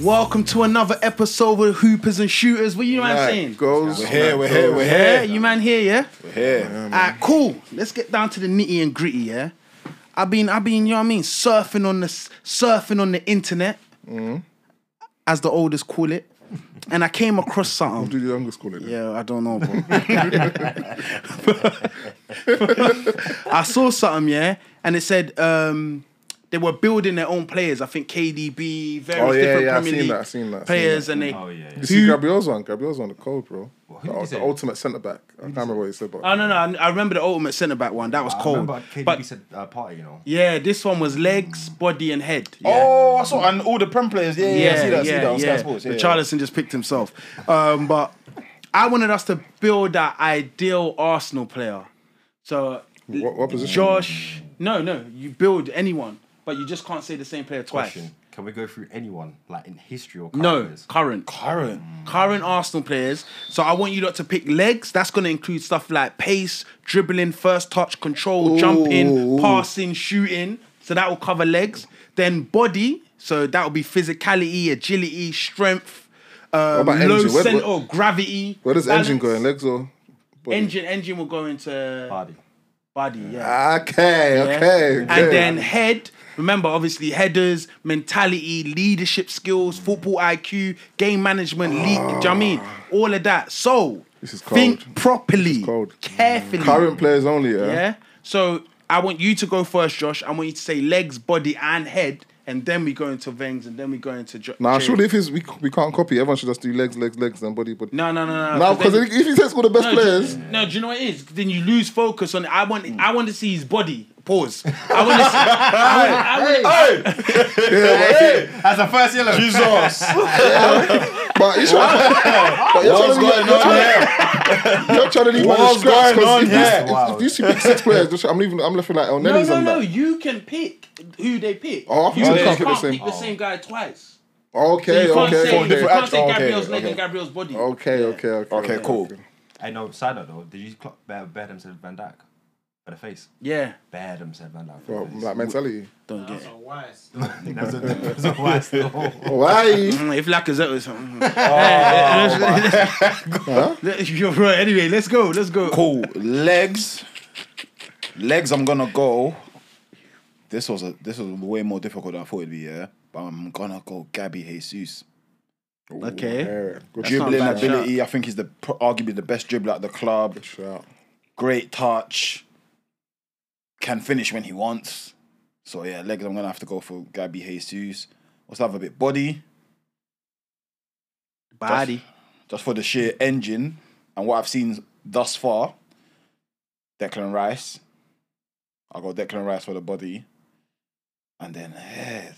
Welcome to another episode of Hoopers and Shooters. What you man Right, saying? Goes. We're here, we're here, we're Yeah, here. you man here, yeah? We're here. Alright, cool. Let's get down to the nitty and gritty, yeah? I've been, I've been, you know what I mean, surfing on the surfing on the internet, as the oldest call it, and I came across something. What do the youngest call it? then? Yeah, I don't know, bro. I saw something, yeah, and it said um, they were building their own players. I think KDB, various Oh, yeah, different yeah, I've Premier seen League that, I've seen that, I've seen players, that. and they. Oh yeah. yeah. You see Who- Gabriel's one. Gabriel's on the code, bro. who the, the ultimate centre back. I can't remember what he said, but Oh no, no, I, I remember the ultimate centre back one. That was I cold. remember KDB But said uh, party, you know. yeah, this one was legs, body, and head. Yeah. Oh, I saw and all the Prem players. Yeah, yeah, yeah. I see that, I see that on Sky Sports. Yeah, But yeah. Charleston just picked himself. Um, but I wanted us to build that ideal Arsenal player. So what, what position? Josh, no, no, you build anyone, but you just can't say the same player twice. Question: Can we go through anyone like in history or current No, players? current. Current. Current Arsenal players. So I want you lot to pick legs. That's going to include stuff like pace, dribbling, first touch, control, jumping, passing, shooting. So that will cover legs. Then body. So that will be physicality, agility, strength, um, about low engine? Where- center, where- gravity. Where does engine go? In legs or? body? Engine, engine will go into body. body. Yeah. Okay, Yeah. okay, okay. And then head. Remember, obviously, headers, mentality, leadership skills, football IQ, game management, league. Do you know what I mean? Ah. All of that. So This is think properly, cold. Mm. carefully. current players only. Yeah. Yeah. So I want you to go first, Josh. I want you to say legs, body, and head, and then we go into Vengs, and then we go into. Jo- Nah, surely if it's, we we can't copy, everyone should just do legs, legs, legs, and body. But No, no, no, no. now, because if he says all the best no, players, do, no, do you know what it is? Then you lose focus on. I want. I want to see his body. Pause. I want to see. I want, I want, That's the first yellow. Jesus. but you trying, but you're What's trying to going on here? you're trying to leave What's man scraps, 'cause going on if, here? if, Wow. if you see pick six players, just, I'm leaving. I'm left with like El no, Nelly's no, and no. that. You can pick who they pick. Oh, I thought you you just can't can't pick the pick same- the same guy twice. Okay, So you can't okay, say, okay. you can't say okay, Gabriel's leg okay. and Gabriel's body. Okay, okay, okay. Okay, cool. I know. Side note though, did you clock Bear, Bear them said Van Dijk for the face? Yeah. Bear them said Van Dijk for Well, the face. like mentality. Don't get it. That's a, that's a wise though. Why? Mm, If Lacazette was something. You're right. Anyway, let's go. Let's go. Cool. Legs. Legs. I'm gonna go. This was a this was way more difficult than I thought it'd be. Yeah, but I'm gonna go Gabby Jesus. Okay. Yeah, good Dribbling not bad ability. I think he's the arguably the best dribbler at the club. shout. Great touch. Can finish when he wants. So yeah, legs. I'm gonna have to go for Gabby Jesus. What's have a bit? Body. Body. just for the sheer engine and what I've seen thus far, Declan Rice. I'll go Declan Rice for the body. And then head.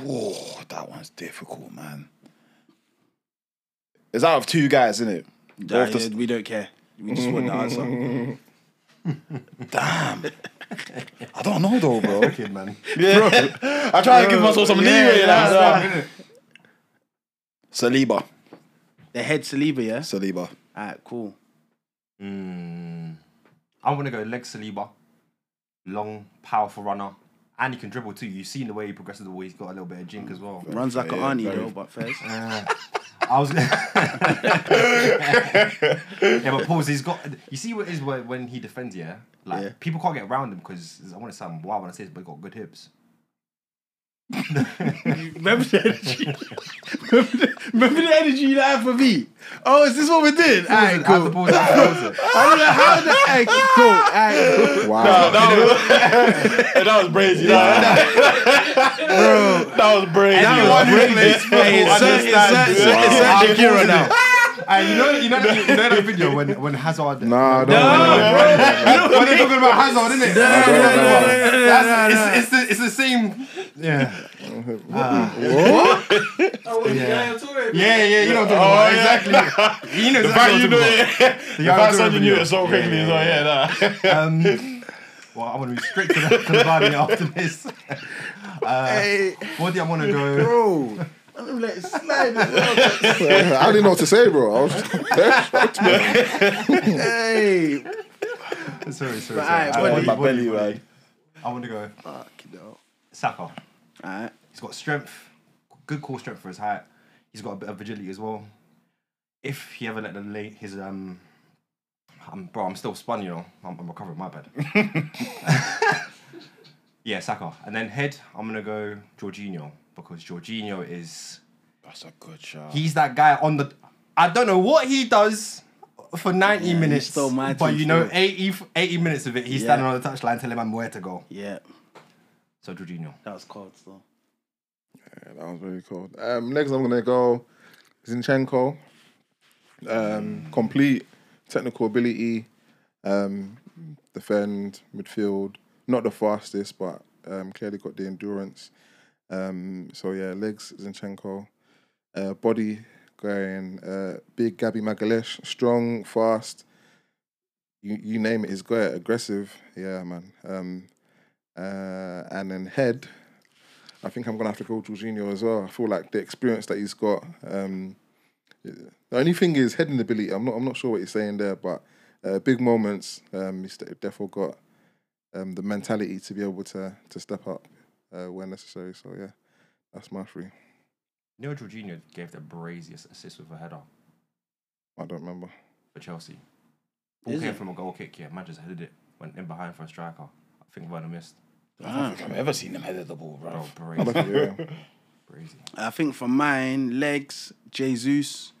Whoa, that one's difficult, man. It's out of two guys, isn't it? Nah, Both the- yeah, we don't care. We just want the answer. Damn. I don't know though, bro. Kid man. Yeah. I try to give myself some Yeah, leeway. yeah, like, Saliba. The head Saliba, yeah? Saliba. Alright, cool. Mm, I'm gonna go leg Saliba. Long, powerful runner. And he can dribble too. You've seen the way he progresses the way he's got a little bit of jink as well. Runs like an Yeah, auntie very- though, but first. I was Yeah, but pause, he's got you see what it is when, when he defends, yeah? Like Yeah. people can't get around him because I want to sound wild when I say this, but he got good hips. remember the energy? remember, the, remember the energy you had for me? Oh, is this what we did? Alright, Have cool. the pause, have the pause. I don't know how the heck. Cool. Alright, cool. Wow. that was crazy. That was crazy. That was brilliant. Hey, insert, insert, insert, insert Shakira now. And you know, you know, you know that video when when Hazard. Nah, don't. when they're talking about Hazard, isn't it? Nah, don't, don't, don't. That's, it's, it's, the, it's the same. Yeah. Yeah, yeah, you know what I'm talking about. Exactly. You know exactly what I'm talking about. The Yaya Toure video. so quickly, so yeah, nah. Um, well, I want to be straight to the, to body after this. Uh, what do I want to go? Bro. I'm let it slide. I didn't know what to say, bro. I was just hey. sorry, sorry. But sorry. aight, I want my belly, body. man. I want to go Fucking hell. Saka. Alright. He's got strength, good core strength for his height. He's got a bit of agility as well. If he ever let the late his um, I'm, bro, I'm still spun, you know. I'm, I'm recovering my bad. yeah, Saka, and then head. I'm gonna go Jorginho because Jorginho is That's a good shot. he's that guy on the. I don't know what he does for 90 he minutes, stole my but you know, still. 80, 80 minutes of it, he's Yeah. standing on the touchline telling man where to go. Yeah, So Jorginho. that was cold still. Yeah, that was very cool. Um, next, I'm gonna go Zinchenko. Um, complete technical ability, um, defend midfield. Not the fastest, but um, clearly got the endurance. Um, so yeah, legs Zinchenko, uh, body going uh, big Gabby Magalhães, strong, fast. You you name it, he's it. Aggressive, yeah, man. Um, uh, and then head. I think I'm gonna have to go Jorginho as well. I feel like the experience that he's got. Um, the only thing is heading ability. I'm not. I'm not sure what he's saying there, but uh, big moments. Um, he's definitely got um, the mentality to be able to to step up uh, when necessary. So yeah, that's my three. You know, Jorginho gave the braziest assist with a header I don't remember. for Chelsea. Ball Is came it? from a goal kick, yeah. Man just headed it, went in behind for a striker. I think Werner missed. I don't think I've ever seen him head the ball, bro. Bro, I brazy, like yeah. brazy. I think for mine, legs, Jesus,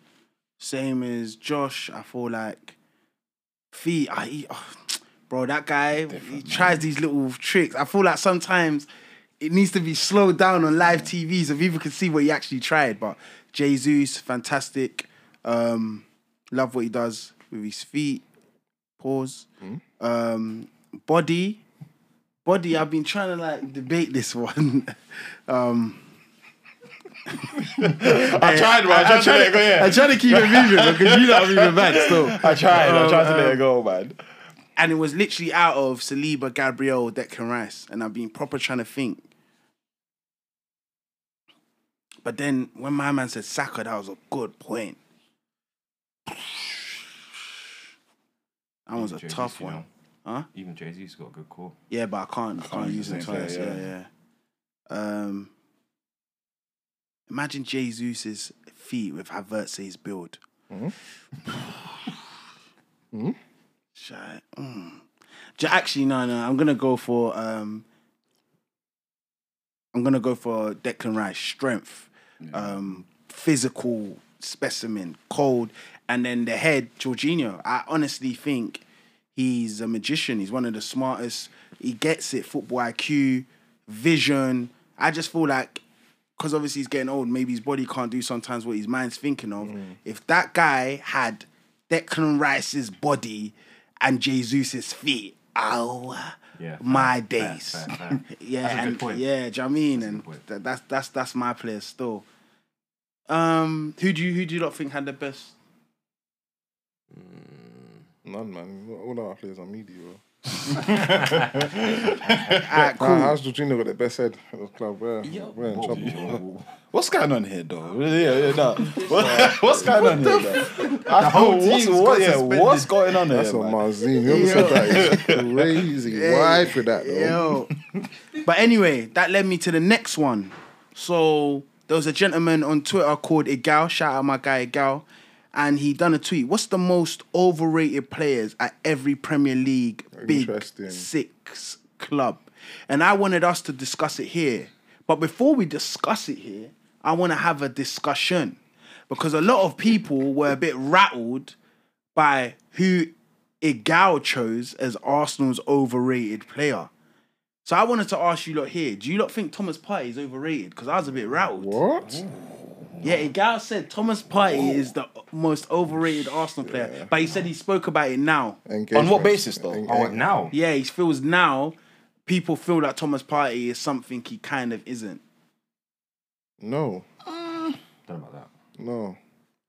same as Josh. I feel like feet. I, he- oh, bro, that guy he tries these little tricks. I feel like sometimes it needs to be slowed down on live TV so people can see what he actually tried. But Jesus, fantastic. Um, love what he does with his feet. Pause. Um, body. Body, I've been trying to like debate this one. um, I tried, bro. I tried to let it go, I yeah. try to keep it moving because you know I'm even mad still. I tried. I tried to let Um, it go, man. And it was literally out of Saliba, Gabriel, Declan Rice, and I've been proper trying to think. But then when my man said Saka, that was a good point. That was a Jesus, tough you one. know. Huh? Even Jay Z's got a good call. Yeah, but I can't. I can't, use it twice. Yeah, yeah. Um, imagine Jesus' feet with Havertz's build. Shy. Mm. Ja- Actually, no, no. I'm gonna go for. Um, I'm gonna go for Declan Rice. Strength, um, physical specimen, cold, and then the head, Jorginho. I honestly think he's a magician. He's one of the smartest. He gets it. Football IQ, vision. I just feel like because obviously he's getting old, maybe his body can't do sometimes what his mind's thinking of. If that guy had Declan Rice's body and Jesus's feet, oh Yeah, fair, my fair, days. fair, fair. yeah, That's a good and, point. yeah, do you know what I mean? That's And good point. that, that's that's that's my player still. Um, who do you who do you not think had the best? None, man. All our players are media, bro. Alright, ah, cool. Nah, how's Jorginho got the best head at the club? We're, we're in trouble. whoa. What's going on here, though? Yeah, yeah, no. What, what's going on here, though? I whole know, what's, team's what, got yeah, what's going on here, That's what man? Marzine. Whoever said that is crazy. Why for that, though? Yo. but anyway, that led me to the next one. So there was a gentleman on Twitter called Igal. Shout out my guy Igal. And he done a tweet. What's the most overrated players at every Premier League Big Six club? And I wanted us to discuss it here. But before we discuss it here, I want to have a discussion. Because a lot of people were a bit rattled by who Igal chose as Arsenal's overrated player. So I wanted to ask you lot here, do you lot think Thomas Partey is overrated? Because I was a bit rattled. What? Yeah, Igal said Thomas Partey oh. is the most overrated Arsenal player. But he said he spoke about it now. Engagement. what basis, though? En- Oh, now? Yeah, he feels now people feel that Thomas Partey is something he kind of isn't. No, mm. Don't know about that. no.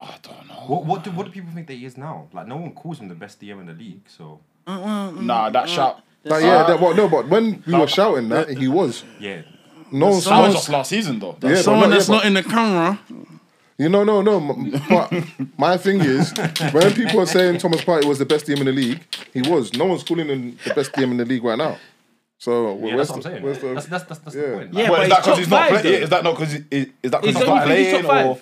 I don't know. What, what, do, what do people think that he is now? Like, no one calls him the best DM in the league, so. Nah, that shout. But yeah, that, what, no, but when we were shouting that, he was. Yeah. No one's That was just last season, though. Yeah, Someone not- that's yeah, not in the camera. You know, no, no. But my thing is, when people are saying Thomas Partey was the best DM in the league, he was. No one's calling him the best DM in the league right now. So Yeah, where's that's what I'm saying. the- That's that's that's, that's the point. Like, Yeah, but is that he's because he's not? five, Play- is that not because is, is that because he's not playing? Or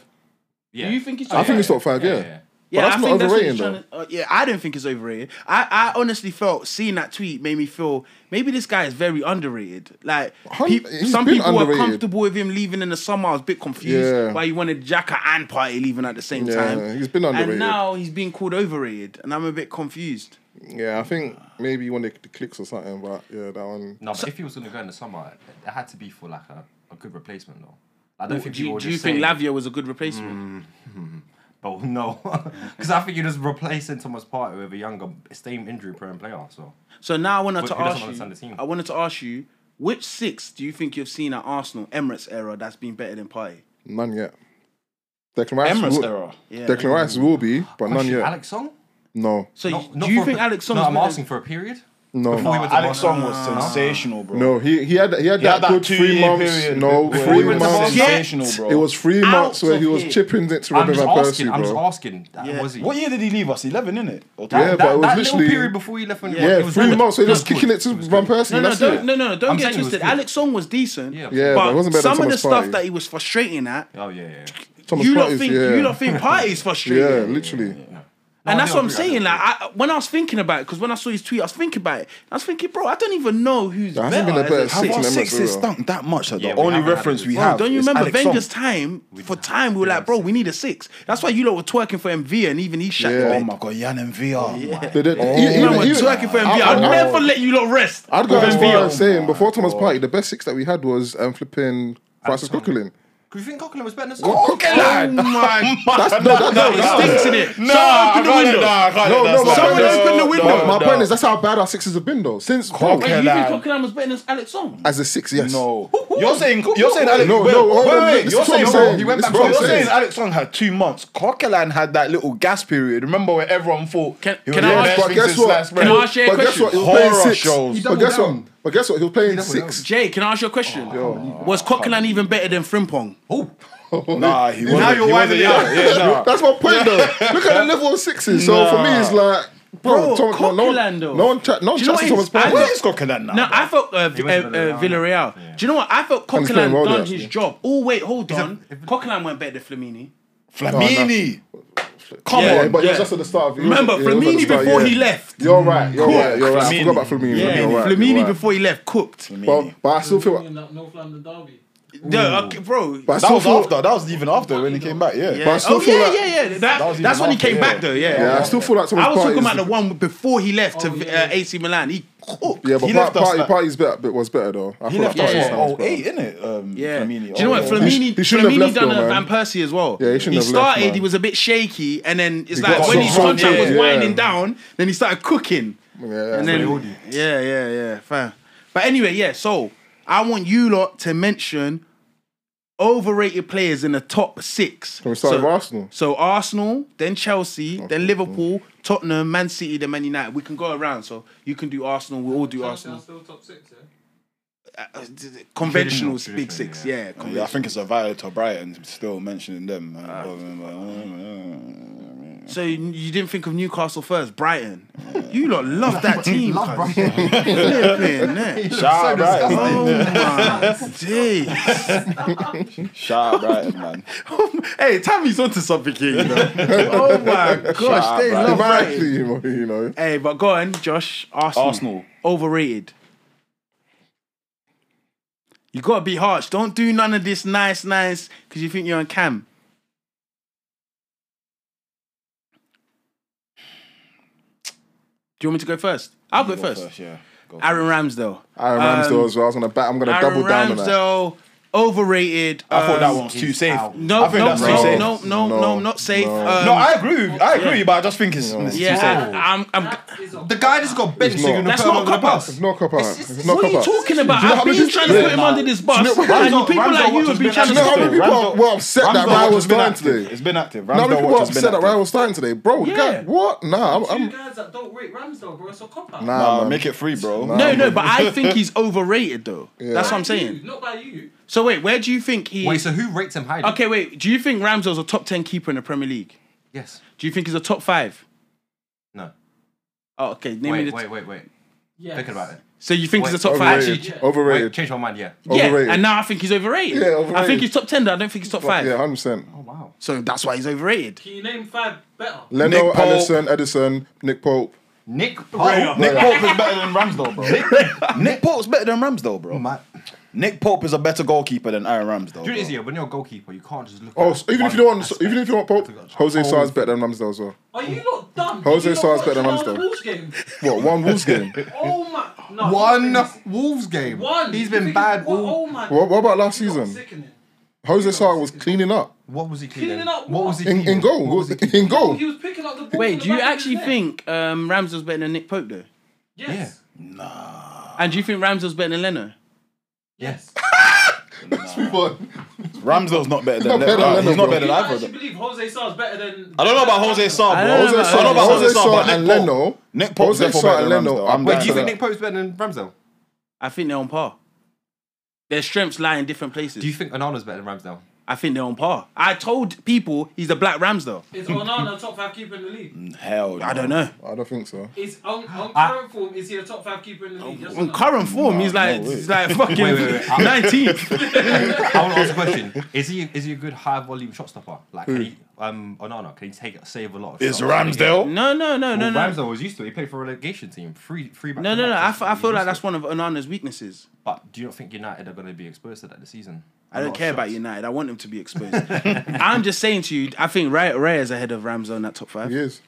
yeah. Do you think he's? I think he's top five. Yeah. yeah. Yeah, that's I not think overrated that's though. To, uh, yeah, I don't think it's overrated. I, I honestly felt seeing that tweet made me feel maybe this guy is very underrated. Like pe- some people underrated. were comfortable with him leaving in the summer. I was a bit confused yeah. why he wanted Xhaka and Partey leaving at the same yeah, time. He's been underrated, and now he's being called overrated, and I'm a bit confused. Yeah, I think maybe he wanted the clicks or something, but yeah, that one. No, so, if he was gonna go in the summer, it had to be for like a, a good replacement though. I don't well, think. Do, do you think Lavia was a good replacement? Mm. Oh no, because I think you're just replacing Thomas Partey with a younger, same injury-prone player. So, so now I wanted to ask you. I wanted to ask you, which six do you think you've seen at Arsenal Emirates era that's been better than Partey? None yet. Declan Rice Emirates will, era. Yeah. Declan Rice will be, but none yet. Alex Song. No. So not, do not you think a, Alex Song? No, I'm asking for a period. No, no Alex Song was sensational, bro. No, he he had he had, he that, had that, good three months. Period, no, three we months. Sensational, bro. It was three Out months where he was here. chipping it to Robin van Persie, bro. I'm just asking. Yeah. Was he? What year did he leave us? Eleven, in it? yeah, that, but it was that literally period before he left. Yeah, yeah was three months. So he was kicking it to Van Persie. No, no, don't, no, no, don't get twisted. Alex Song was decent. Yeah, but some of the stuff that he was frustrating at. Oh yeah, yeah. Thomas you Partey's, think. You don't think Partey's frustrating? Yeah, literally and that's what I'm saying. Like, I, when I was thinking about it, because when I saw his tweet, I was thinking about it. I was thinking, bro, I don't even know who's I better. thinking better six, our six is stunk that much. Like, yeah, the only reference we have. Don't you remember Wenger's time? For time, we were like, bro, we need a six. That's why you lot were twerking for MV, and even he shot. Oh my god, Yan MV. Yeah. They did. Oh, twerking for MV. I'd never let you lot rest. I'd go as far as saying oh. before Thomas Partey, the best six that we had was um, flipping Francis Coquelin. 'Cause you think Coquelin was better than oh, Scott. Coquelin! Oh my god. That's, no, that's no, no, no, stinks in it. No, no, opened the window. Nah, no, no, no, Someone no, opened the window. my point is, that's how bad our sixes have been, though. Since Coquelin. Wait, you think Coquelin was better than Alex Song? As a six, yes. No. You're saying, you're saying Alex No, no, wait, wait. You're saying, saying, he went back You're saying Alex Song had two months. Coquelin had that little gas period. Remember when everyone thought. Can I ask you a question? Can I ask But guess what? Horror shows. But guess what? But guess what? He was playing six. Jay, can I ask you a question? Oh, was Coquelin even better than Frimpong? Oh. nah, he wasn't. Now you're winding me. Yeah, nah. That's my point, though. Look at the level of sixes. So for me, it's like. Bro, Bro Tom, no, one, no one, no one you Thomas Partey. Where is Coquelin now? No, I felt uh, uh, Villarreal. Uh, Villarreal. Yeah. Do you know what? I felt Coquelin well done there. his yeah. job. Oh, wait, hold on. Coquelin went better than Flamini. Flamini! Oh, no. Come yeah, on, but yeah. was just at the start. Of, Remember was, Flamini start, before yeah. he left. You're right. You're cooked. right. You're right. Flamini. I forgot about Flamini. Yeah, Flamini, right, Flamini right. before he left cooked. But, but I still feel. North London derby. Okay, bro. But that was feel, after. That was even after when he came back. Yeah. yeah. But I still oh, feel yeah, like, yeah, yeah. That, that that's when he came yeah. back, though. Yeah. yeah. I still feel like I was talking about the one before he left oh, to uh, AC Milan. He cook. Yeah, but he left Partey, like, Partey's better, bit was better though. I he left us yeah. Oh what, 08, innit? Um, yeah. Flamini. Do you know oh what? Flamini, he sh- he Flamini left, done though, a Van Persie as well. Yeah, he shouldn't he have started, left, he was a bit shaky, and then it's he like when his contract yeah. was winding down, then he started cooking. Yeah, and then, yeah, yeah, yeah, fine. But anyway, yeah, so I want you lot to mention overrated players in the top six. Can we start so, with Arsenal? So Arsenal, then Chelsea, then Liverpool, Tottenham, Man City, then Man United. We can go around. So you can do Arsenal. We'll all do Chelsea Arsenal. Still top six, yeah? Uh, uh conventional big six, yeah. yeah, yeah I think it's a Violet to Brighton still mentioning them. Ah. Uh, uh, uh so you, didn't think of Newcastle first, Brighton. You lot love that team. love Brighton. Flipping. Shout out Brighton. Oh my days. Shout out Brighton, man. hey, Tammy's onto something here, you know. oh my gosh, they love Brighton. You know. Hey, but go on, Josh. Arsenal. Arsenal. Overrated. You gotta be harsh. Don't do none of this nice, nice, because you think you're on cam. Do you want me to go first? I'll go, go first. first. Yeah. Go Aaron Ramsdale. Aaron um, Ramsdale as well. I was gonna back. I'm gonna Aaron double down Ramsdale, on that overrated. I thought that um, one was too safe. No, I think no, that's no, too safe. no, no, no, no, not safe. No, um, no I agree. With, I agree, yeah. but I just think it's, no. it's yeah, too safe. I'm, I'm, the guy just got benched. So that's not cop out. It's not cop out. What are you talking about? I've been trying to put him under this bus, and people like you have been trying to. You how many people were upset that Ryan was starting today? It's been active. How many people upset that Ryan was starting today, bro? What? Nah, I'm. Guys that don't rate Ramsdale, bro, it's a cop out. Nah, make it free, bro. No, no, but I think he's overrated though. That's what I'm saying. Not by you. So wait, where do you think he? Wait, so who rates him highly? okay, wait. Do you think Ramsdale's a top ten keeper in the Premier League? Yes. Do you think he's a top five? No. Oh, okay. Name me Wait, the wait, wait, wait. Yes. Thinking about it. So you think Wait, he's a top five? Overrated. Yeah. Wait, change my mind. Yeah. Yeah, Overrated. and now I think he's overrated. Yeah, overrated. I think he's top ten. Though. I don't think he's top five. Yeah, hundred percent. Oh wow. So that's why he's overrated. Can you name five better? Leno, Nick Pope. Alisson, Ederson, Nick Pope. Nick Pope. Nick Pope is better than Ramsdale, bro. Nick Pope's better than Ramsdale, bro. Ma- Nick Pope is a better goalkeeper than Aaron Ramsdale. Do you know it is, bro. yeah, when you're a goalkeeper, you can't just look. Oh, at so even if you don't want, aspect. even if you want Pope, Jose Sá's better than Ramsdale as well. Are you not dumb? Jose Did you not Sá's watch better than the Ramsdale. Wolves game? What one Wolves game? Oh my! No, One. Wolves game. One. He's You been think- bad What, all. oh my! What, what about last You lot are season? sickening. Jose Sá was cleaning up What was he cleaning? Cleaning up What what? was he in, cleaning? in goal. What was he in goal. He was picking up the ball. Wait, do you actually think um, Ramsdale's better than Nick Pope though? Yes. Nah. And do you think Ramsdale's better than Leno? Yes. Move on. Ramsdale's not better not than better Leno. than He's not better You than actually either. believe Jose Sá's better than? I don't know about Jose Sá, I bro. don't know Jose about I don't know about Jose Jose Sá, Sá but and Leno. Nick Pope's Jose definitely Sá better and than Leno. Ramsdale. are I'm Wait, better do you think than- Nick Pope's better than Ramsdale? I think they're on par. Their strengths lie in different places. Do you think Onana's better than Ramsdale? I think they're on par. I told people he's the Black Ramsdale. Is Onana top five keeper in the league? Mm, hell, I don't know. I don't think so. Is on, on I- current form is he a top five keeper in the league? Yes On current form, he's like no he's like fucking Wait, wait, wait. I'm- nineteenth. I want to ask a question. Is he is he a good high volume shot stopper? Like, can he, um, Onana, can he take save a lot of Is shots? Ramsdale? No, no, no, no, Well, no. Ramsdale was used to. it. He played for a relegation team. Free, free. No, no, no. I, f- I feel like that's one of Onana's weaknesses. But do you not think United are going to be exposed to that this season? I A don't lot of care about. United. I want them to be exposed. I'm just saying to you, I think Ray, Ray is ahead of Ramsdale in that top five. He is.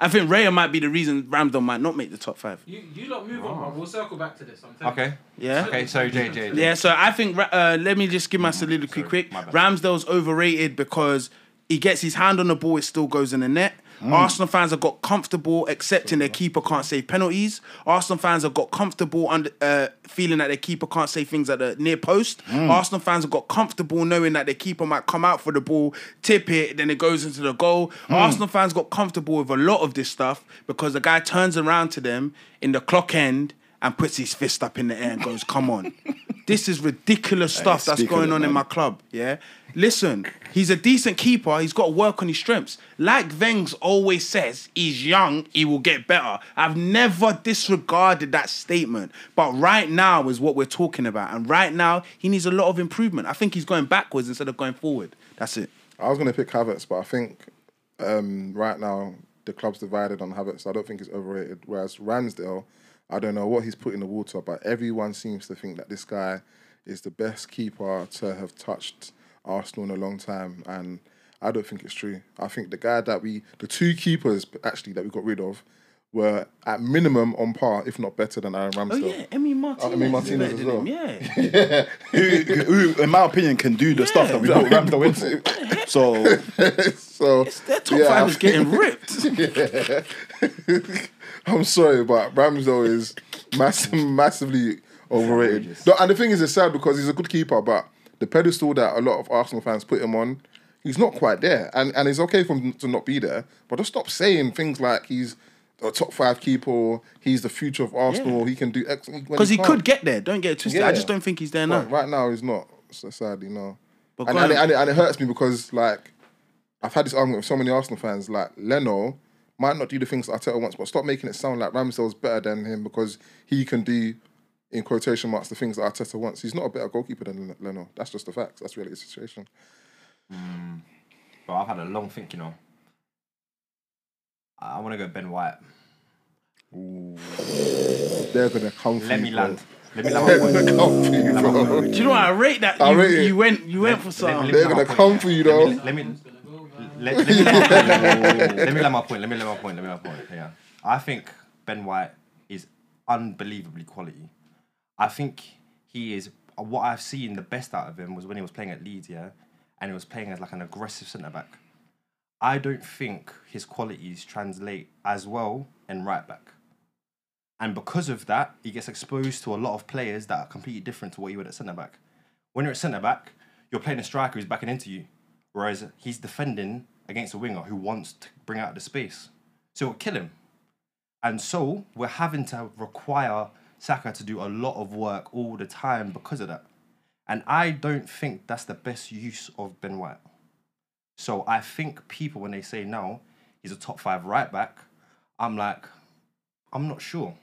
I think Raya might be the reason Ramsdale might not make the top five. You you lot move on, bro. We'll circle back to this. I'm Okay. Yeah. Okay. So JJ. Yeah, so I think uh, let me just give my soliloquy sorry, quick. my bad. Ramsdale's overrated because he gets his hand on the ball, it still goes in the net. Mm. Arsenal fans have got comfortable accepting their keeper can't save penalties. Arsenal fans have got comfortable under uh, feeling that their keeper can't save things at the near post. Mm. Arsenal fans have got comfortable knowing that their keeper might come out for the ball, tip it, then it goes into the goal. Mm. Arsenal fans got comfortable with a lot of this stuff because the guy turns around to them in the clock end and puts his fist up in the air and goes, "Come on." This is ridiculous stuff that's going on in my club. Yeah. Listen, he's a decent keeper. He's got to work on his strengths. Like Vengs always says, he's young, he will get better. I've never disregarded that statement. But right now is what we're talking about. And right now, he needs a lot of improvement. I think he's going backwards instead of going forward. That's it. I was going to pick Havertz, but I think um, right now the club's divided on Havertz. So I don't think he's overrated. Whereas Ramsdale, I don't know what he's put in the water, but everyone seems to think that this guy is the best keeper to have touched Arsenal in a long time, and I don't think it's true. I think the guy that we, the two keepers actually that we got rid of, were at minimum on par, if not better than Aaron Oh, yeah. Emmy uh, Martinez. Emmy is Martinez as well. him, Yeah. who, who, in my opinion, can do the stuff that we put Ramsdale in for. So so Their top yeah, five I is getting ripped. I'm sorry, but Ramsdale is massive, massively overrated. No, and the thing is, it's sad because he's a good keeper, but the pedestal that a lot of Arsenal fans put him on, he's not quite there. And and it's okay for him to not be there, but just stop saying things like he's a top five keeper, he's the future of Arsenal, he can do X. when Because he can't. could get there. Don't get it twisted. I just don't think he's there now. But right now, he's not. So sadly, no. But And, and, it, and it hurts me because like I've had this argument with so many Arsenal fans. Like Leno might not do the things that Arteta wants, but stop making it sound like Ramsdale's better than him because he can do, in quotation marks, the things that Arteta wants. He's not a better goalkeeper than Leno. That's just the facts. That's really the situation. Mm, but I've had a long think, you know. I want to go Ben White. They're gonna come for Let you, me bro. land. Let me land They're gonna come for you, bro. Do you know what I rate that? I You, rate it. you went you went for Let- some. let- They're gonna come for you, though. Let me let, let me let me my point. Let me land my point. Let me land my point. Let me land my point. Yeah, I think Ben White is unbelievably quality. I think he is what I've seen the best out of him was when he was playing at Leeds, yeah, and he was playing as like an aggressive centre back. I don't think his qualities translate as well in right back. And because of that, he gets exposed to a lot of players that are completely different to what you would at centre back. When you're at centre back, you're playing a striker who's backing into you, whereas he's defending against a winger who wants to bring out the space. So it'll kill him. And so we're having to require Saka to do a lot of work all the time because of that. And I don't think that's the best use of Ben White. So I think people, when they say now he's a top five right back, I'm like, I'm not sure.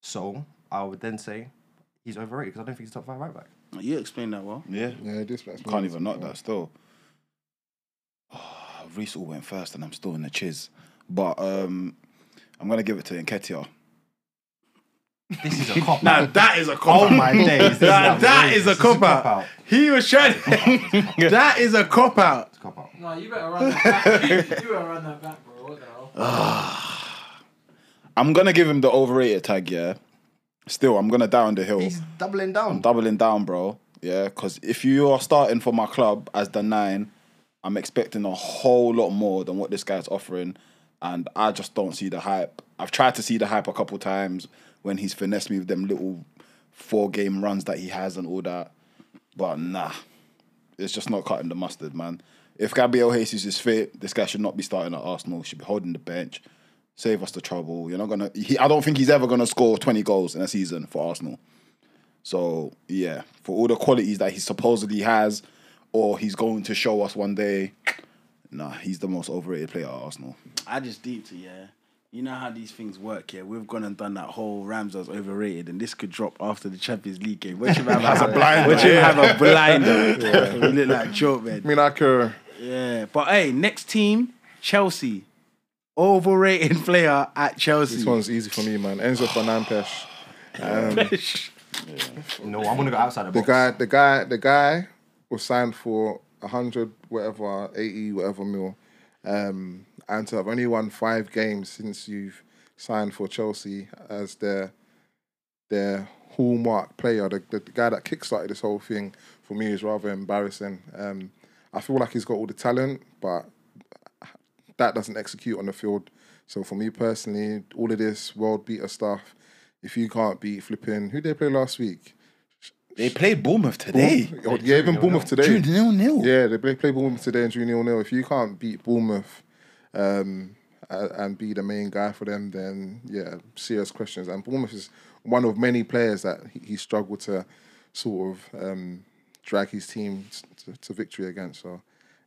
So I would then say he's overrated because I don't think he's a top five right back. You explained that well. Yeah. Yeah, this makes Can't even knock that still. Oh, Reese all went first and I'm still in the chiz. But um, I'm going to give it to Nketiah. This is a cop Now out. that is a Oh cop out. my days. This Now, that is a outrageous. This cop out. He was trying. that is a cop out. It's a cop out. No, you better run that back. you better run that back, bro. What the hell? I'm going to give him the overrated tag, yeah. Still, I'm going to down the hill. He's doubling down. I'm doubling down, bro. Yeah, because if you are starting for my club as the nine, I'm expecting a whole lot more than what this guy's offering, and I just don't see the hype. I've tried to see the hype a couple times when he's finessed me with them little four game runs that he has and all that, but nah, it's just not cutting the mustard, man. If Gabriel Jesus is fit, this guy should not be starting at Arsenal. He should be holding the bench. Save us the trouble. You're not gonna. I don't think he's ever gonna score 20 goals in a season for Arsenal. So yeah, for all the qualities that he supposedly has, or he's going to show us one day, nah, he's the most overrated player at Arsenal. I just deeped it, yeah. You know how these things work, yeah. We've gone and done that whole Ramsdale's overrated, and this could drop after the Champions League game. Which him have a blinder. Watch him have a blinder. You look like a joke, man. I mean, I could. Yeah, but hey, next team, Chelsea. Overrated player at Chelsea. This one's easy for me, man. Enzo Fernandez. Um, No, I'm gonna go outside the the box. guy, the guy, the guy was signed for hundred, whatever, eighty, whatever mil, um, and to have only won five games since you've signed for Chelsea as their their hallmark player, the, the, guy that kickstarted this whole thing for me is rather embarrassing. Um, I feel like he's got all the talent, but that doesn't execute on the field. So for me personally, all of this world beater stuff, if you can't beat flipping, who they play last week? They played Bournemouth today. Oh, yeah, even Bournemouth today. Nil nil. Yeah, they play, play Bournemouth today and drew nil nil. If you can't beat Bournemouth um, and be the main guy for them, then yeah, serious questions. And Bournemouth is one of many players that he, he struggled to sort of um, drag his team to, to victory against. So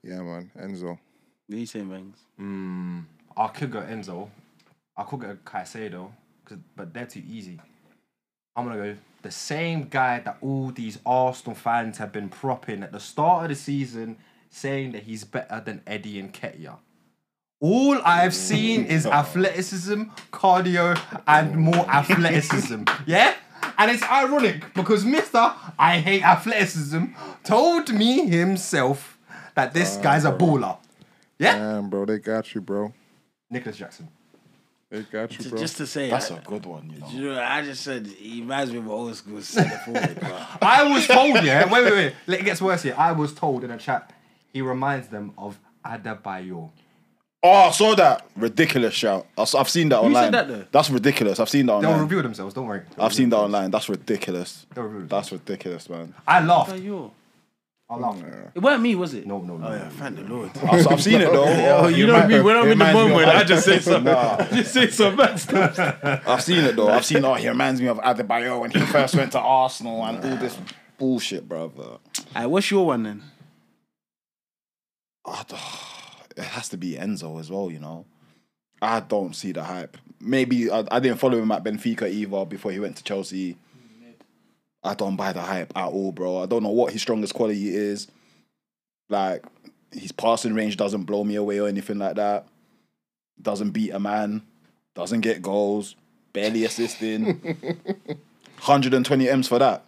yeah, man, Enzo. What are you saying, Bangs? I could go Enzo. I could go Caicedo, 'cause- but they're too easy. I'm gonna go the same guy that all these Arsenal fans have been propping at the start of the season, saying that he's better than Eddie Nketiah. All I have seen is athleticism, cardio, and more athleticism. Yeah? And it's ironic because Mr. I hate athleticism told me himself that this guy's a baller. Yeah? Damn, bro, they got you, bro. Nicolas Jackson. They got you, J- bro. Just to say, That's I, a good one, you know. you know, I just said he reminds me of an old school centre forward. bro. I was told, yeah. Wait, wait, wait. Let- It gets worse here. I was told in a chat he reminds them of Adebayor. Oh, I saw that. Ridiculous shout. I've seen that Who said online. that though? That's ridiculous. I've seen that They'll online. reveal themselves. Don't worry. They'll I've seen that reveal online. That's ridiculous. They'll reveal That's ridiculous, man. themselves. I laughed. Ayo. I laughed. It weren't me, was it? No, no, no. Oh yeah, thank the Lord. I've, I've seen it though. Oh, you know me. When I'm in the moment, I just say something. Nah. I just say some bad stuff. I've seen it though. I've seen. Oh, he reminds me of Adebayor when he first went to Arsenal and all this bullshit, brother. Alright, what's your one then? I d- it has to be Enzo as well, you know. I don't see the hype. Maybe I, I didn't follow him at Benfica either before he went to Chelsea. I don't buy the hype at all, bro. I don't know what his strongest quality is. Like his passing range doesn't blow me away or anything like that. Doesn't beat a man. Doesn't get goals. Barely assisting. 120 M's for that.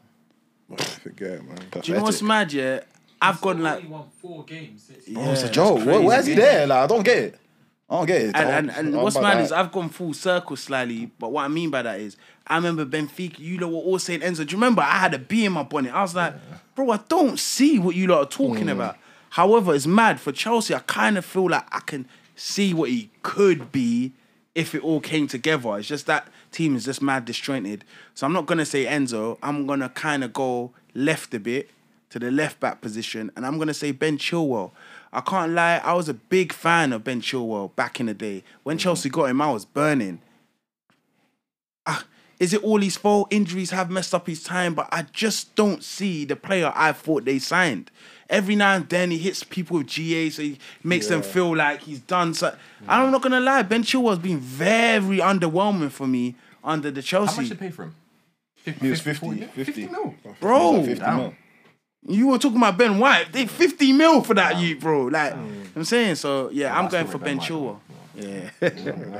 Forget it, man. Do you know what's mad? Yeah, I've gone like, only won four games since. yeah, Oh, it's a joke. Where, where's he there? Like I don't get it. Oh, Get it. And, and, and what's mad that. is I've gone full circle slightly, but what I mean by that is I remember Benfica, you lot were all saying Enzo. Do you remember I had a bee in my bonnet? I was like, bro, I don't see what you lot are talking mm. about. However, it's mad for Chelsea. I kind of feel like I can see what he could be if it all came together. It's just that team is just mad disjointed. So I'm not gonna say Enzo. I'm gonna kind of go left a bit to the left back position, and I'm gonna say Ben Chilwell. I can't lie, I was a big fan of Ben Chilwell back in the day. When Chelsea got him, I was burning. Ah, Is it all his fault? Injuries have messed up his time, but I just don't see the player I thought they signed. Every now and then he hits people with GA, so he makes them feel like he's done. So I'm not gonna lie, Ben Chilwell has been very underwhelming for me under the Chelsea. How much Chelsea. did they pay for him? 50, He was 50, 40 mil? 50. 50 mil. Bro, 50 mil. You were talking about Ben White. They 50 mil for that, you bro. Like I'm saying, so yeah, I'm going for Ben Chilwell. Yeah. I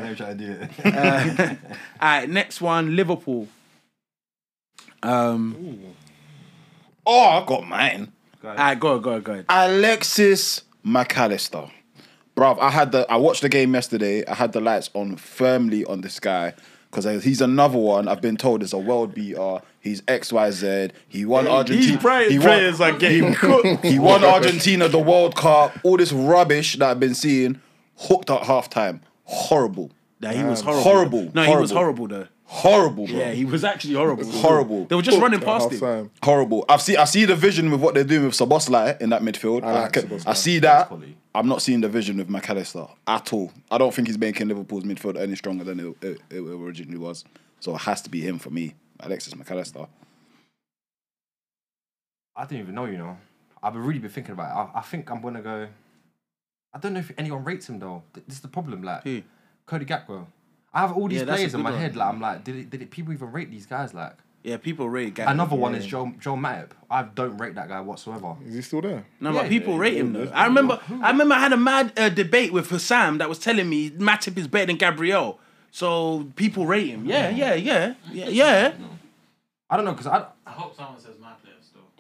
ain't trying to do it. All right, next one, Liverpool. Um, Oh, I got mine. all right, go, go, go. Alexis Mac Allister. Bruv, I had the I watched the game yesterday. I had the lights on firmly on this guy because he's another one I've been told is a world beater. He's X Y Z. He won Argentina. players- he players are getting cooked. He won Argentina the World Cup. All this rubbish that I've been seeing. Hooked at halftime. Horrible. Nah, he was horrible. Horrible, No, he was horrible. horrible though. Horrible, bro. Yeah, he was actually horrible. Horrible. They were just running past him. half-time. Horrible. I've seen I see the vision with what they're doing with Szoboszlai in that midfield. I like I, can- I see that. I'm not seeing the vision with Mac Allister at all. I don't think he's making Liverpool's midfield any stronger than it, it, it originally was. So it has to be him for me, Alexis Mac Allister. I don't even know, you know. I've really been thinking about it. I, I think I'm gonna go. I don't know if anyone rates him though. This is the problem. Like Who? Cody Gakpo. I have all these Yeah, that's a players in good my one. head. Like I'm like, did it, did it, people even rate these guys? Like Yeah, people rate Gakpo. another one Yeah. is Joe Joe Matip. I don't rate that guy whatsoever. Is he still there? No, Yeah, but people yeah, rate him though. I remember, I remember, I had a mad uh, debate with Hassam that was telling me Matip is better than Gabriel. So people rate him. Yeah, yeah, yeah, yeah, yeah. I don't know because I. I hope someone says my player still.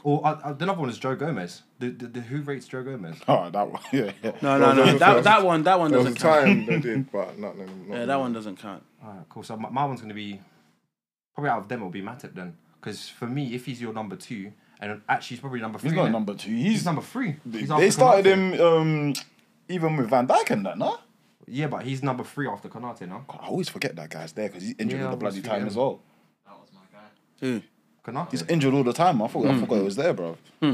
Or uh, uh, the other one is Joe Gomez. The, the, the who rates Joe Gomez? Oh, that one. Yeah, yeah. No, no, no. That, that one, that one There doesn't a count. time they did, but not, not Yeah, that one doesn't count. Alright, cool. So my, my one's gonna be probably out of them. It'll be Matip then, because for me, if he's your number two, and actually he's probably number three. He's not number two. He's He's, number three. He's they started Konate. him um, even with Van Dijk and that, no? Yeah, but he's number three after Konate now. God, I always forget that guy's there because he's injured Yeah, all the bloody time forget as well. That was my guy. Who? Konate. He's injured all the time. I forgot, I forgot he was there, bro. This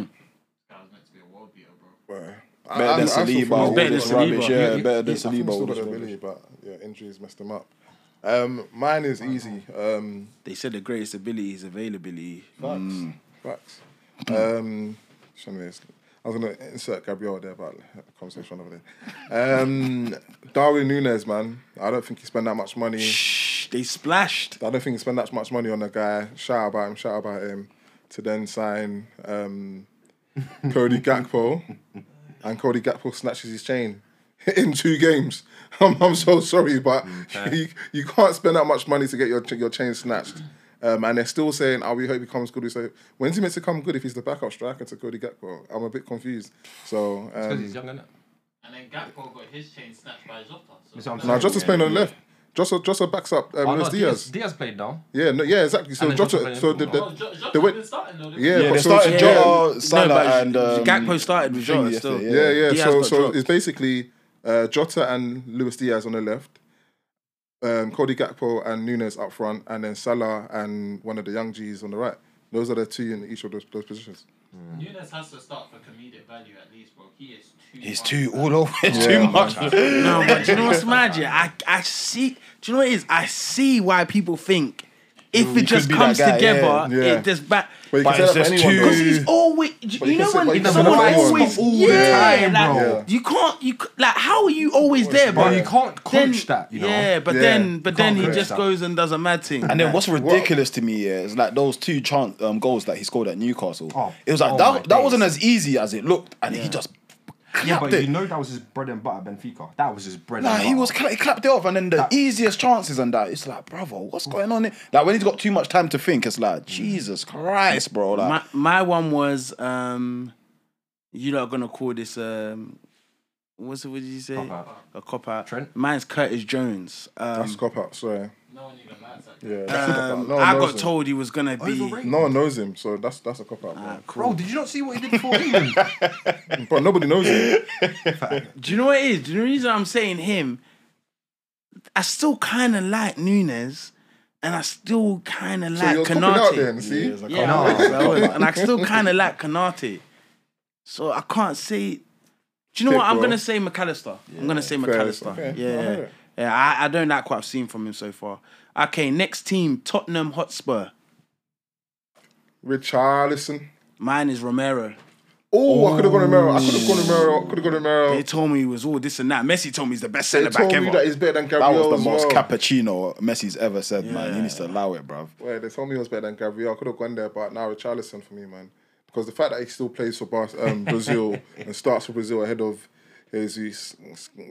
guy was meant to be a world beater, bro. Better Better than Saliba. all better than this Saliba. rubbish, Yeah, Yeah, he- better than I think Saliba. all still this got rubbish. ability, but yeah, injuries messed him up. Um, mine is easy. Um, They said the greatest ability is availability. facts. Facts. Um, trying to- I was gonna insert Gabriel there, but conversation over there. Um, Darwin Núñez, man. I don't think he spent that much money. Shh, they splashed. I don't think he spent that much money on a guy. Shout about him, shout about him, to then sign um, Cody Gakpo, and Cody Gakpo snatches his chain in two games. I'm, I'm so sorry, but you, you can't spend that much money to get your your chain snatched. Um, and they're still saying, "Oh, we hope he comes good." We say, when's he meant to come good if he's the backup striker to Cody Gakpo? I'm a bit confused. So Because um, he's young, innit? And then Gakpo got his chain snatched by Jota. So That's what I'm no. Jota's playing on the left. Jota, Jota backs up um, Oh, no, Luis Diaz. Diaz. Diaz played now. Yeah, no, yeah, exactly. So Jota Jota, so in the, football. the, Oh, Jo- Jota's the way- been starting though. yeah, Yeah, but they so- started Jota, Salah, but and um, Gakpo started with Jota still. yeah. Yeah, yeah. Diaz so so dropped. it's basically uh, Jota and Luis Diaz on the left, um, Cody Gakpo and Núñez up front, and then Salah and one of the young G's on the right. Those are the two in each of those, those positions. Mm. Núñez has to start for comedic value at least, bro. He is too. He's much. too all over. It's Yeah, too much. No, but do you know what's mad? Yeah, I, I see. Do you know what it is? I see why people think if he it just could be that comes guy, together, yeah. Yeah. it just back. But But can it's say that for just anyone. too- Because he's always, you, you know when but you can say someone that for anyone. always, All the yeah, time, like, bro. Yeah. you can't, you like, how are you always there, But bro? you can't Then- that, you know. Yeah, but Yeah. then, but then he just that. goes and does a mad thing. And then what's ridiculous to me yeah, is like those two chan- um, goals that he scored at Newcastle. Oh, it was like oh that. That days. wasn't as easy as it looked, and he just Yeah, but it. you know that was his bread and butter, Benfica. That was his bread Nah, and butter. he was cla- he clapped it off, and then the easiest chances and that. It's like, brother, what's going on? Here? Like when he's got too much time to think, it's like, Jesus Christ, bro. Like, my my one was um, you're not gonna call this um, what's it? What did you say? Cop out. A cop out. Trent? Mine's Curtis Jones. Um, That's cop out. Sorry. No one even likes that. Yeah, that's a cop out. um, No one I knows got him. told he was gonna be. Overrated. No one knows him, so that's that's a cop out. Ah, Bro. cool. Bro, did you not see what he did for England? But nobody knows him. Do you know what it is? Do you know the reason I'm saying him? I still kind of like Núñez, and I still kind of So like you're copping out Konate. then, see? it's Yeah, No. I was, I was. and I still kind of like Konate. So I can't say. Do you know Pick, what? I'm bro. gonna say Mac Allister. I'm gonna say Fair, Mac Allister. okay. Yeah, I hear it. Yeah. I, I don't like what I've seen from him so far. Okay, next team, Tottenham Hotspur. Richarlison. Mine is Romero. Oh, I could have gone Romero. I could have gone Romero. Could have gone Romero. They told me he was all this and that. Messi told me he's the best centre back told ever. me that he's better than Gabriel. That Gabriel was the as most well. cappuccino Messi's ever said, man. He needs to allow it, bruv. Well, they told me he was better than Gabriel. I could have gone there, but now Richarlison for me, man. Because the fact that he still plays for Bar- um, Brazil and starts for Brazil ahead of his, his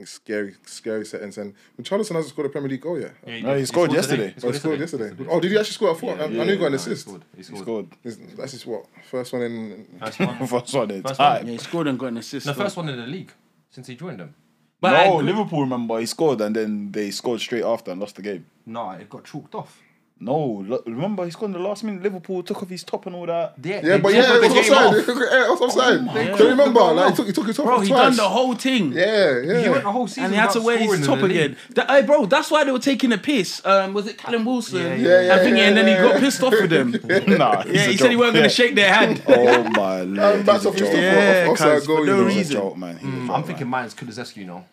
scary, scary settings. And Richarlison hasn't scored a Premier League goal yet. Yeah, No, oh, he scored yesterday. Oh, he scored yesterday. Oh, did he actually score a four? I, I knew he got an assist. He scored. He He scored. scored. Is- That's his what? First one in. First one. First one in First time. one. Yeah, he scored and got an assist. The first one in the league since he joined them. But no, Liverpool, remember, he scored and then they scored straight after and lost the game. No, it got chalked off. No, lo- remember, he scored in the last minute. Liverpool took off his top and all that. Yeah, Yeah, but yeah, chalked it the was offside. Yeah, it was offside. God. Can you remember? Like, he took, he took his top Bro, off he twice. done the whole thing. Yeah, yeah. He yeah. went the whole season And he had to without wear his in top the again. That, hey, bro, that's why they were taking a piss. Um, was it Callum Wilson? Yeah, yeah, and, yeah, thingy, and then he yeah, got pissed off with them. nah, yeah, he said he weren't going to shake their hand. Oh my lord. He's a off his joke. top Yeah, offside cuz, goal. you no know. He's a reason. joke, man. He's a joke, I'm thinking man. mine's Kulusevski, you know.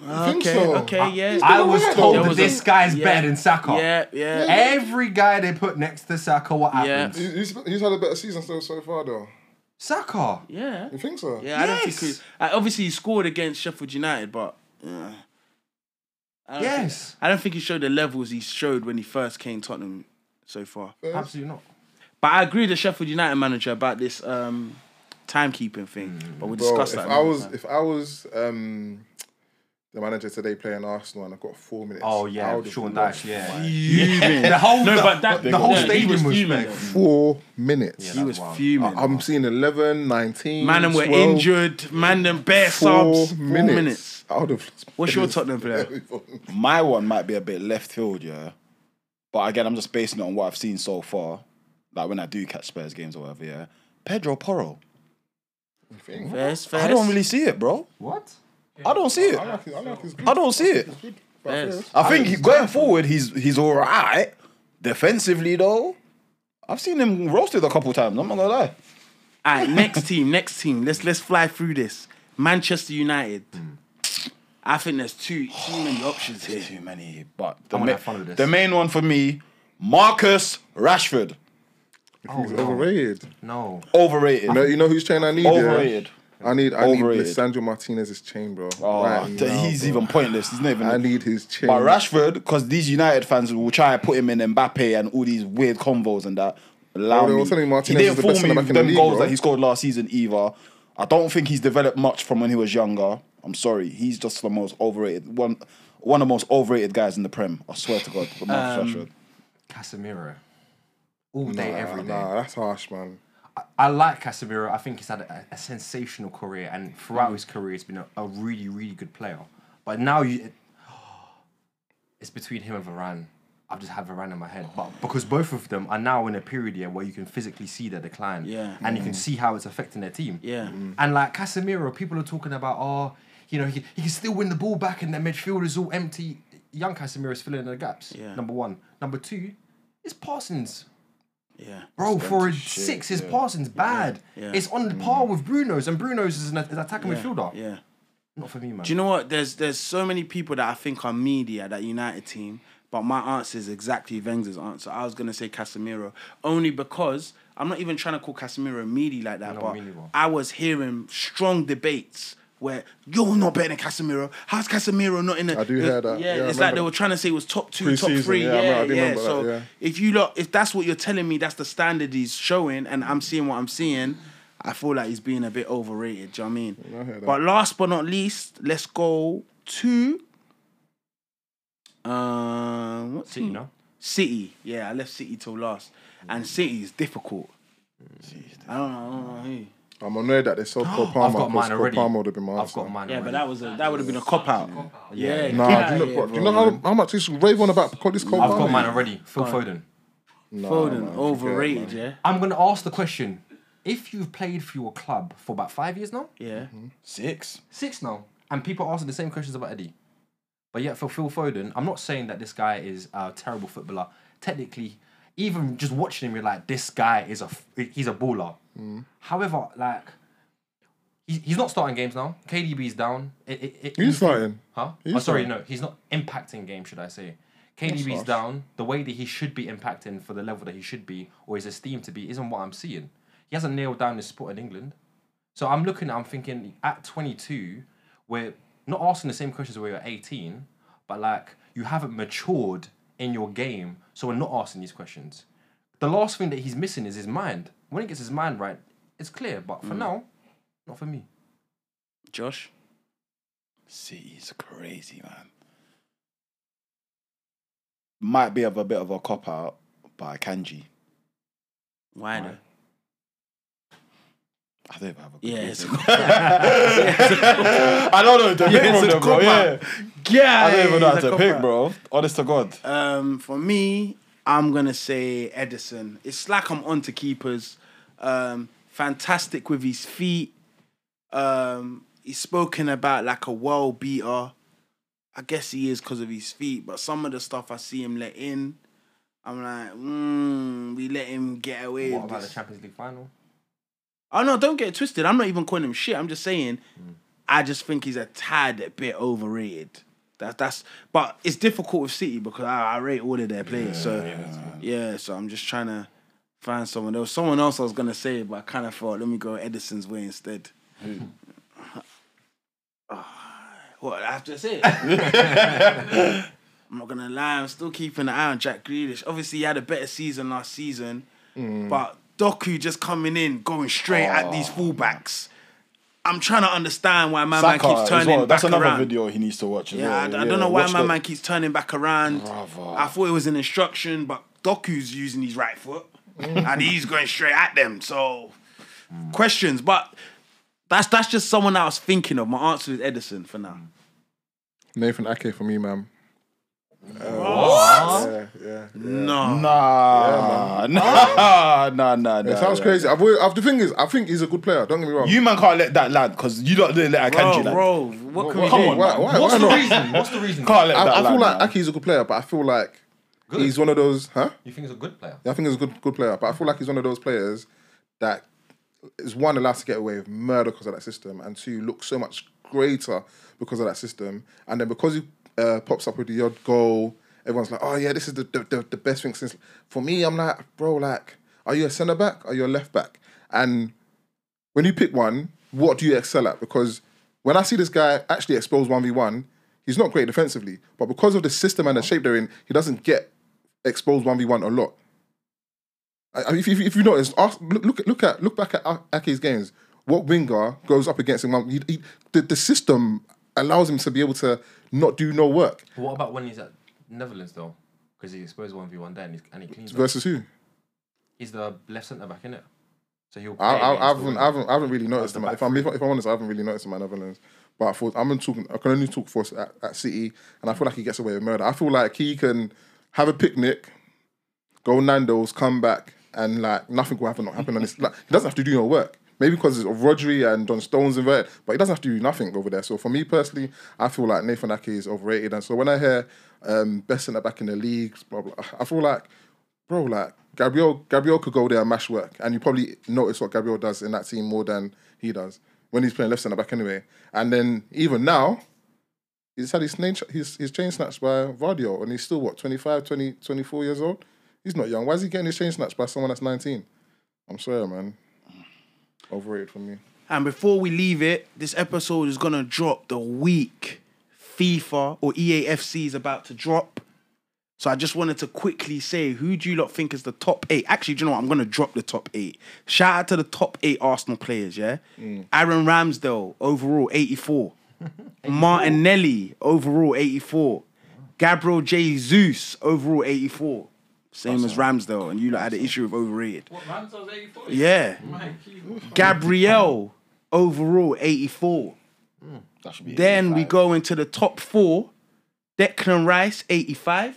Think okay, so? okay, yeah. I was told that was this a- guy's yeah. better than Saka. yeah, yeah. Every guy they put next to Saka, what happens? He- He's, he's had a better season so, so far, though. Saka. Yeah. You think so? Yeah, I don't think Yes. he, uh, obviously he scored against Sheffield United, but uh, I don't Yes. think, I don't think he showed the levels he showed when he first came Tottenham so far. Absolutely not. But I agree with the Sheffield United manager about this um, timekeeping thing. But we'll Bro, discuss if that. I was time. if I was um, the manager today playing Arsenal and I've got four minutes. Oh yeah, would have Sean loved Dyche. Yeah. fuming. The whole No, but that- the whole yeah, he stadium was was fuming, fuming. Four minutes. he was Wow. fuming. I'm seeing 11, 19. man, them were injured. Man, them bare Four subs. Four minutes. minutes. I would have. What's your Tottenham player? My one might be a bit left field, yeah. But again, I'm just basing it on what I've seen so far. Like when I do catch Spurs games or whatever, yeah. Pedro Porro. Fairs, fairs. I don't really see it, bro. What? I don't see it. I like his, I like his. I don't see it. Good. But Fairs. fairs. I think he, going forward, he's he's all right. Defensively, though, I've seen him roasted a couple times. I'm not gonna lie. All right, next team, next team. Let's let's fly through this. Manchester United. I think there's too too many options here. Too many, but the, I'm gonna ma- have fun with this. the main one for me, Marcus Rashford, He's oh, overrated. No. overrated. You know, you know who's chain I need? yeah? overrated. I need. I need Overrated. Lisandro Martinez's chain, bro. Oh, Right th- now, he's bro. even pointless. He's not even. I need his chain. But Rashford, because these United fans will try to put him in Mbappe and all these weird combos and that. Allow they were me. telling he Martinez didn't is the fool best me centre-back with in the them league, goals bro. that he scored last season either. I don't think he's developed much from when he was younger. I'm sorry, he's just the most overrated one. One of the most overrated guys in the Prem. I swear to God, Marcus um, Rashford. Casemiro. All day, every day. Nah, that's harsh, man. I like Casemiro. I think he's had a, a sensational career, and throughout mm. his career, he's been a, a really, really good player. But now you, it- it's between him and Varane. I've just had Varane in my head, but because both of them are now in a period here where you can physically see their decline, Yeah. and you can mm. see how it's affecting their team, Yeah. Mm. And like Casemiro, people are talking about, oh, you know, he, he can still win the ball back, and their midfield is all empty. Young Casemiro is filling in the gaps. Yeah. Number one. Number two, his passings Yeah. Bro, for a shit, six, his yeah. passing's bad. yeah. It's on mm. par with Bruno's, and Bruno's is an, is attacking midfielder. Yeah. Not for me, man. Do you know what? There's there's so many people that I think are media at that United team, but my answer is exactly Wenger's answer. I was gonna say Casemiro only because I'm not even trying to call Casemiro meaty like that, but. I was hearing strong debates. Where you're not better than Casemiro. How's Casemiro not in the? I do hear that. Yeah, Yeah, it's like they were trying to say it was top two, top Pre-season, three. yeah, I Yeah, remember- I yeah. remember So that, yeah. if you look, if that's what you're telling me, that's the standard he's showing, and I'm seeing what I'm seeing. I feel like he's being a bit overrated. Do you know what I mean? I hear that. But last but not least, let's go to um what's City, he- no? City. Yeah, I left City till last, and City is difficult. I don't know. I don't know who. I'm annoyed that they sold Cole I've Palmer. got 'cause mine Cole already. Palmer would have been my I've answer. got mine. Yeah, but already. that was a that would have been a cop out. Yeah, Nah, get do you know, here, bro, do you know how, how much he's rave on about Cole- this Cole I've Palmer? got mine already. Phil Foden. Nah, Foden man, forget it, overrated. man. Yeah, I'm gonna ask the question: If you've played for your club for about five years now, yeah. Mm-hmm. Six. six now, and people are asking the same questions about Eddie, but yet for Phil Foden, I'm not saying that this guy is a terrible footballer. Technically, even just watching him, you're like, this guy is a f- he's a baller. However, like. He's, he's not starting games now. KDB's down. It, it, it, He's starting. Huh? He's oh, sorry, starting. no, he's not impacting games, should I say. KDB's down. The way that he should be impacting for the level that he should be, or is esteemed to be, isn't what I'm seeing. He hasn't nailed down his spot in England. So I'm looking. I'm thinking at 22, we're not asking the same questions when we were 18, but like you haven't matured in your game, so we're not asking these questions. The last thing that he's missing is his mind. When he gets his mind right, it's clear. But for now, not for me. Josh. City's crazy, man. Might be of a bit of a cop out, but Kanji. Why though? I don't even have a good Yeah, reason. it's a I don't know to pick it's from a them, bro. cop Yeah. out. yeah. I don't even know how it's a to pick, cop-out. bro. Honest to God. Um, for me, I'm gonna say Ederson. It's like I'm onto keepers. Um, fantastic with his feet. Um, he's spoken about like a world beater. I guess he is because of his feet, but some of the stuff I see him let in, I'm like, mm, we let him get away What about the. Champions League final? Oh no, don't get it twisted. I'm not even calling him shit. I'm just saying, I just think he's a tad bit overrated. That that's, but it's difficult with City because I, I rate all of their players. so yeah, so I'm just trying to find someone. There was someone else I was gonna say, but I kind of thought, let me go Ederson's way instead. Ah, what I have to say? I'm not gonna lie. I'm still keeping an eye on Jack Grealish. Obviously, he had a better season last season, but Doku just coming in, going straight at these fullbacks. I'm trying to understand why my man keeps turning well. back That's another around. video he needs to watch. As Yeah, I, well. I don't know why watch my the- man keeps turning back around. Brother. I thought it was an instruction, but Doku's using his right foot mm. and he's going straight at them. So questions, but that's that's just someone I was thinking of. My answer is Ederson for now. Nathan Ake for me, man. What? Yeah, yeah. No. Nah, nah, nah, nah, It nah. sounds nah. crazy. I've, always- I've, the thing is, I think he's a good player. Don't get me wrong. You man can't let that land because you don't let a Bro, land. bro, what can we Come do? on, why, why, What's why the not? reason? What's the reason? Can't let I, that I feel land, like man. Ake's a good player, but I feel like Good. he's one of those, huh? You think he's a good player? Yeah, I think he's a good good player, but I feel like he's one of those players that is one allowed to get away with murder because of that system, and two looks so much greater because of that system, and then because he uh, pops up with the odd goal, everyone's like, oh yeah, this is the the, the, best thing since. For me, I'm like, bro, like, are you a centre back? Are you a left back? And when you pick one, what do you excel at? Because when I see this guy actually expose one v one, he's not great defensively, but because of the system and the shape they're in, he doesn't get exposed one v one a lot. I- If, if, if you notice, ask, look, look at look at look back at Ake's games. What winger goes up against him? He, he, the, the system allows him to be able to not do no work. But what about when he's at Netherlands though? Because he exposed one v one there and, he's, and he cleans. up. Versus who? He's the left centre back, innit? So he'll. I, I, I haven't. I haven't, I haven't really noticed him. If I'm, if, I'm honest, I haven't really noticed him at Netherlands. But for, I'm talking, I can only talk for us at, at City, and I feel like he gets away with murder. I feel like he can have a picnic, go Nando's, come back, and like nothing will happen. not Happen on this. Like, he doesn't have to do no work. Maybe because of Rodri and John Stones inverted, but he doesn't have to do nothing over there. So for me personally, I feel like Nathan Ake is overrated. And so when I hear um, best centre back in the league, blah, blah, I feel like bro, like Gabriel, Gabriel could go there and mash work, and you probably notice what Gabriel does in that team more than he does when he's playing left centre back anyway. And then even now, he's had his name, his his chain snatched by Gvardiol, and he's still what 25, 20, 24 years old. He's not young. Why is he getting his chain snatched by someone that's nineteen? I'm sorry, man. Overrated for me. And before we leave it, this episode is gonna drop the week FIFA or EAFC is about to drop. So I just wanted to quickly say, who do you lot think is the top eight? Actually, do you know what? I'm gonna drop the top eight. Shout out to the top eight Arsenal players. Yeah, mm. Aaron Ramsdale overall 84, Martinelli overall 84, Gabriel Jesus overall 84. Same as Ramsdale, and you lot had an issue with overrated. What, Ramsdale's 84? Yeah. My keeper. Gabriel overall 84. Hmm, that should be Then we go into the top four. Declan Rice 85.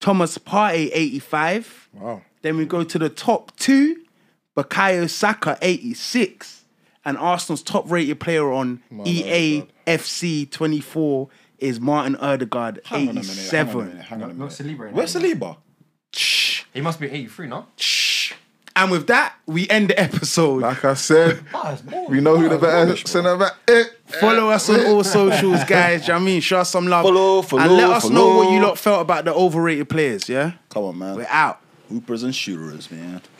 Thomas Partey 85. Wow. Then we go to the top two. Bukayo Saka 86. And Arsenal's top rated player on Martin EAFC 24 is Martin Ødegaard Hang on a minute. Hang on a 87. minute. Hang on a minute. Where's. Saliba? Shh, He must be 83, no? shh. And with that, we end the episode. Like I said, it's more- we know who the better rubbish, bro. centre back is. Follow us on all socials, guys. Do you know what I mean? Show us some love. Follow, and let us know what you lot felt about the overrated players, yeah? Come on, man. We're out. Hoopers and shooters, man.